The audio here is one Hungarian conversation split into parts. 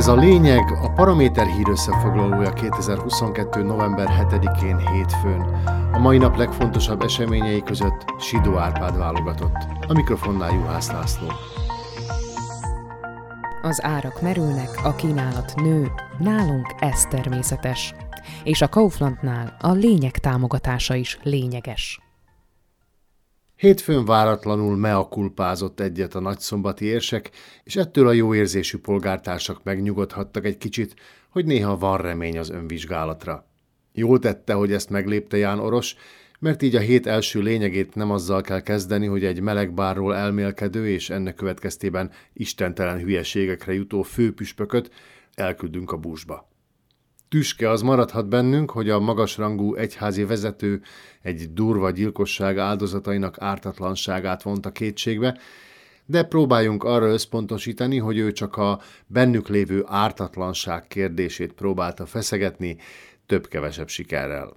Ez a lényeg a Paraméter hír összefoglalója 2022. november 7-én hétfőn. A mai nap legfontosabb eseményei között Sidó Árpád válogatott. A mikrofonnál Juhász László. Az árak merülnek, a kínálat nő, nálunk ez természetes. És a Kauflandnál a lényeg támogatása is lényeges. Hétfőn váratlanul meakulpázott egyet a nagyszombati érsek, és ettől a jó érzésű polgártársak megnyugodhattak egy kicsit, hogy néha van remény az önvizsgálatra. Jól tette, hogy ezt meglépte Ján Oros, mert így a hét első lényegét nem azzal kell kezdeni, hogy egy melegbárról elmélkedő és ennek következtében istentelen hülyeségekre jutó főpüspököt elküldünk a búzsba. Tüske az maradhat bennünk, hogy a magasrangú egyházi vezető egy durva gyilkosság áldozatainak ártatlanságát vonta kétségbe, de próbáljunk arra összpontosítani, hogy ő csak a bennük lévő ártatlanság kérdését próbálta feszegetni, több-kevesebb sikerrel.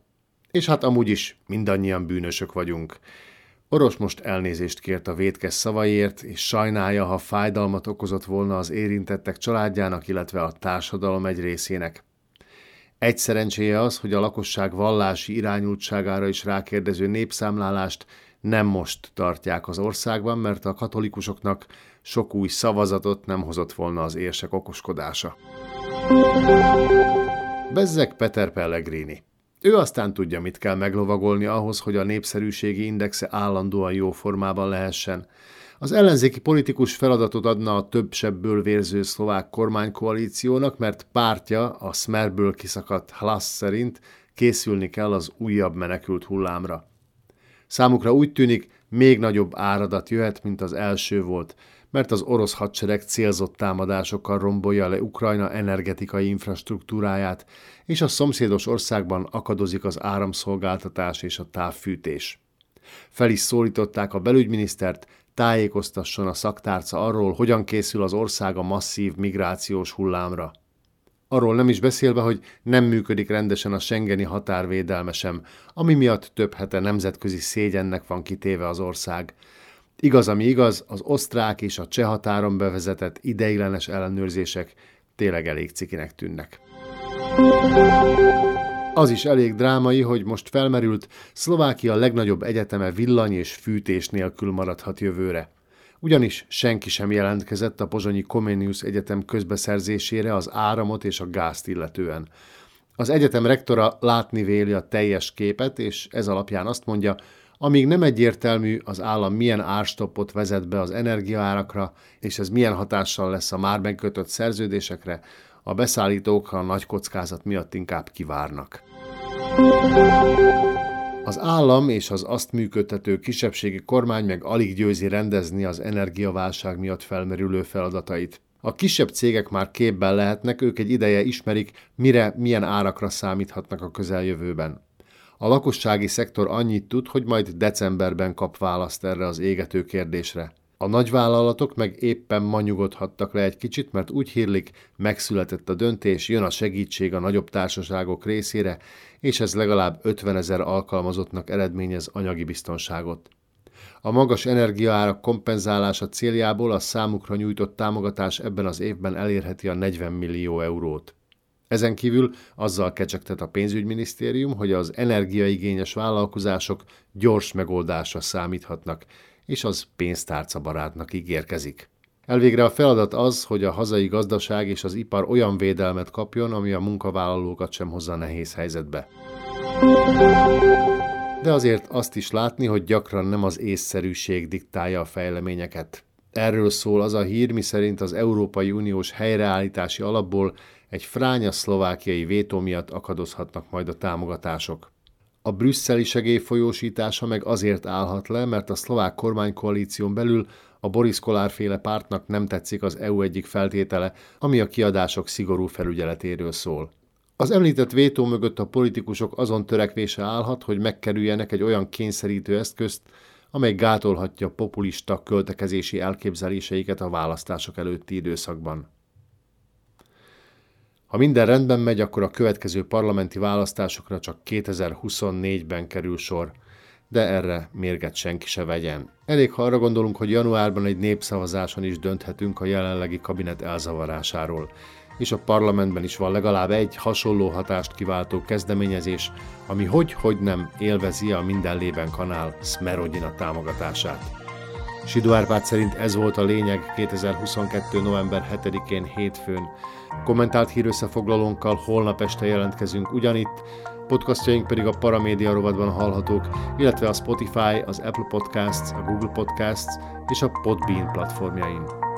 És hát amúgy is mindannyian bűnösök vagyunk. Oros most elnézést kért a vétkes szavaiért, és sajnálja, ha fájdalmat okozott volna az érintettek családjának, illetve a társadalom egy részének. Egy szerencséje az, hogy a lakosság vallási irányultságára is rákérdező népszámlálást nem most tartják az országban, mert a katolikusoknak sok új szavazatot nem hozott volna az érsek okoskodása. Bezzek Peter Pellegrini. Ő aztán tudja, mit kell meglovagolni ahhoz, hogy a népszerűségi indexe állandóan jó formában lehessen. Az ellenzéki politikus feladatot adna a több sebből vérző szlovák kormánykoalíciónak, mert pártja a Smerből kiszakadt Hlas szerint készülni kell az újabb menekült hullámra. Számukra úgy tűnik, még nagyobb áradat jöhet, mint az első volt, mert az orosz hadsereg célzott támadásokkal rombolja le Ukrajna energetikai infrastruktúráját, és a szomszédos országban akadozik az áramszolgáltatás és a távfűtés. Fel is szólították a belügyminisztert, tájékoztasson a szaktárca arról, hogyan készül az ország a masszív migrációs hullámra. Arról nem is beszélve, hogy nem működik rendesen a Schengeni határvédelme sem, ami miatt több hete nemzetközi szégyennek van kitéve az ország. Igaz, ami igaz, az osztrák és a cseh határon bevezetett ideiglenes ellenőrzések tényleg elég cikinek tűnnek. Az is elég drámai, hogy most felmerült, Szlovákia legnagyobb egyeteme villany és fűtés nélkül maradhat jövőre. Ugyanis senki sem jelentkezett a Pozsonyi Comenius Egyetem közbeszerzésére az áramot és a gázt illetően. Az egyetem rektora látni véli a teljes képet, és ez alapján azt mondja, amíg nem egyértelmű, az állam milyen árstoppot vezet be az energiaárakra, és ez milyen hatással lesz a már megkötött szerződésekre, a beszállítók a nagy kockázat miatt inkább kivárnak. Az állam és az azt működtető kisebbségi kormány meg alig győzi rendezni az energiaválság miatt felmerülő feladatait. A kisebb cégek már képben lehetnek, ők egy ideje ismerik, mire, milyen árakra számíthatnak a közeljövőben. A lakossági szektor annyit tud, hogy majd decemberben kap választ erre az égető kérdésre. A nagyvállalatok meg éppen ma nyugodhattak le egy kicsit, mert úgy hírlik, megszületett a döntés, jön a segítség a nagyobb társaságok részére, és ez legalább 50 ezer alkalmazottnak eredményez anyagi biztonságot. A magas energiaárak kompenzálása céljából a számukra nyújtott támogatás ebben az évben elérheti a 40 millió eurót. Ezen kívül azzal kecsegtet a pénzügyminisztérium, hogy az energiaigényes vállalkozások gyors megoldásra számíthatnak, és az pénztárca barátnak ígérkezik. Elvégre a feladat az, hogy a hazai gazdaság és az ipar olyan védelmet kapjon, ami a munkavállalókat sem hozza nehéz helyzetbe. De azért azt is látni, hogy gyakran nem az észszerűség diktálja a fejleményeket. Erről szól az a hír, miszerint az Európai Uniós helyreállítási alapból egy fránya szlovákiai vétó miatt akadozhatnak majd a támogatások. A brüsszeli segély folyósítása meg azért állhat le, mert a szlovák kormánykoalíción belül a Boris Kolár pártnak nem tetszik az EU egyik feltétele, ami a kiadások szigorú felügyeletéről szól. Az említett vétó mögött a politikusok azon törekvése állhat, hogy megkerüljenek egy olyan kényszerítő eszközt, amely gátolhatja populista költekezési elképzeléseiket a választások előtti időszakban. Ha minden rendben megy, akkor a következő parlamenti választásokra csak 2024-ben kerül sor, de erre mérget senki se vegyen. Elég, ha arra gondolunk, hogy januárban egy népszavazáson is dönthetünk a jelenlegi kabinet elzavarásáról. és a parlamentben is van legalább egy hasonló hatást kiváltó kezdeményezés, ami hogy-hogy nem élvezi a minden lében kanál Smerodina támogatását. Sidó Árpád szerint ez volt a lényeg 2022. november 7-én hétfőn. Kommentált hírösszefoglalónkkal holnap este jelentkezünk ugyanitt, podcastjaink pedig a Paramédia rovatban hallhatók, illetve a Spotify, az Apple Podcasts, a Google Podcasts és a Podbean platformjain.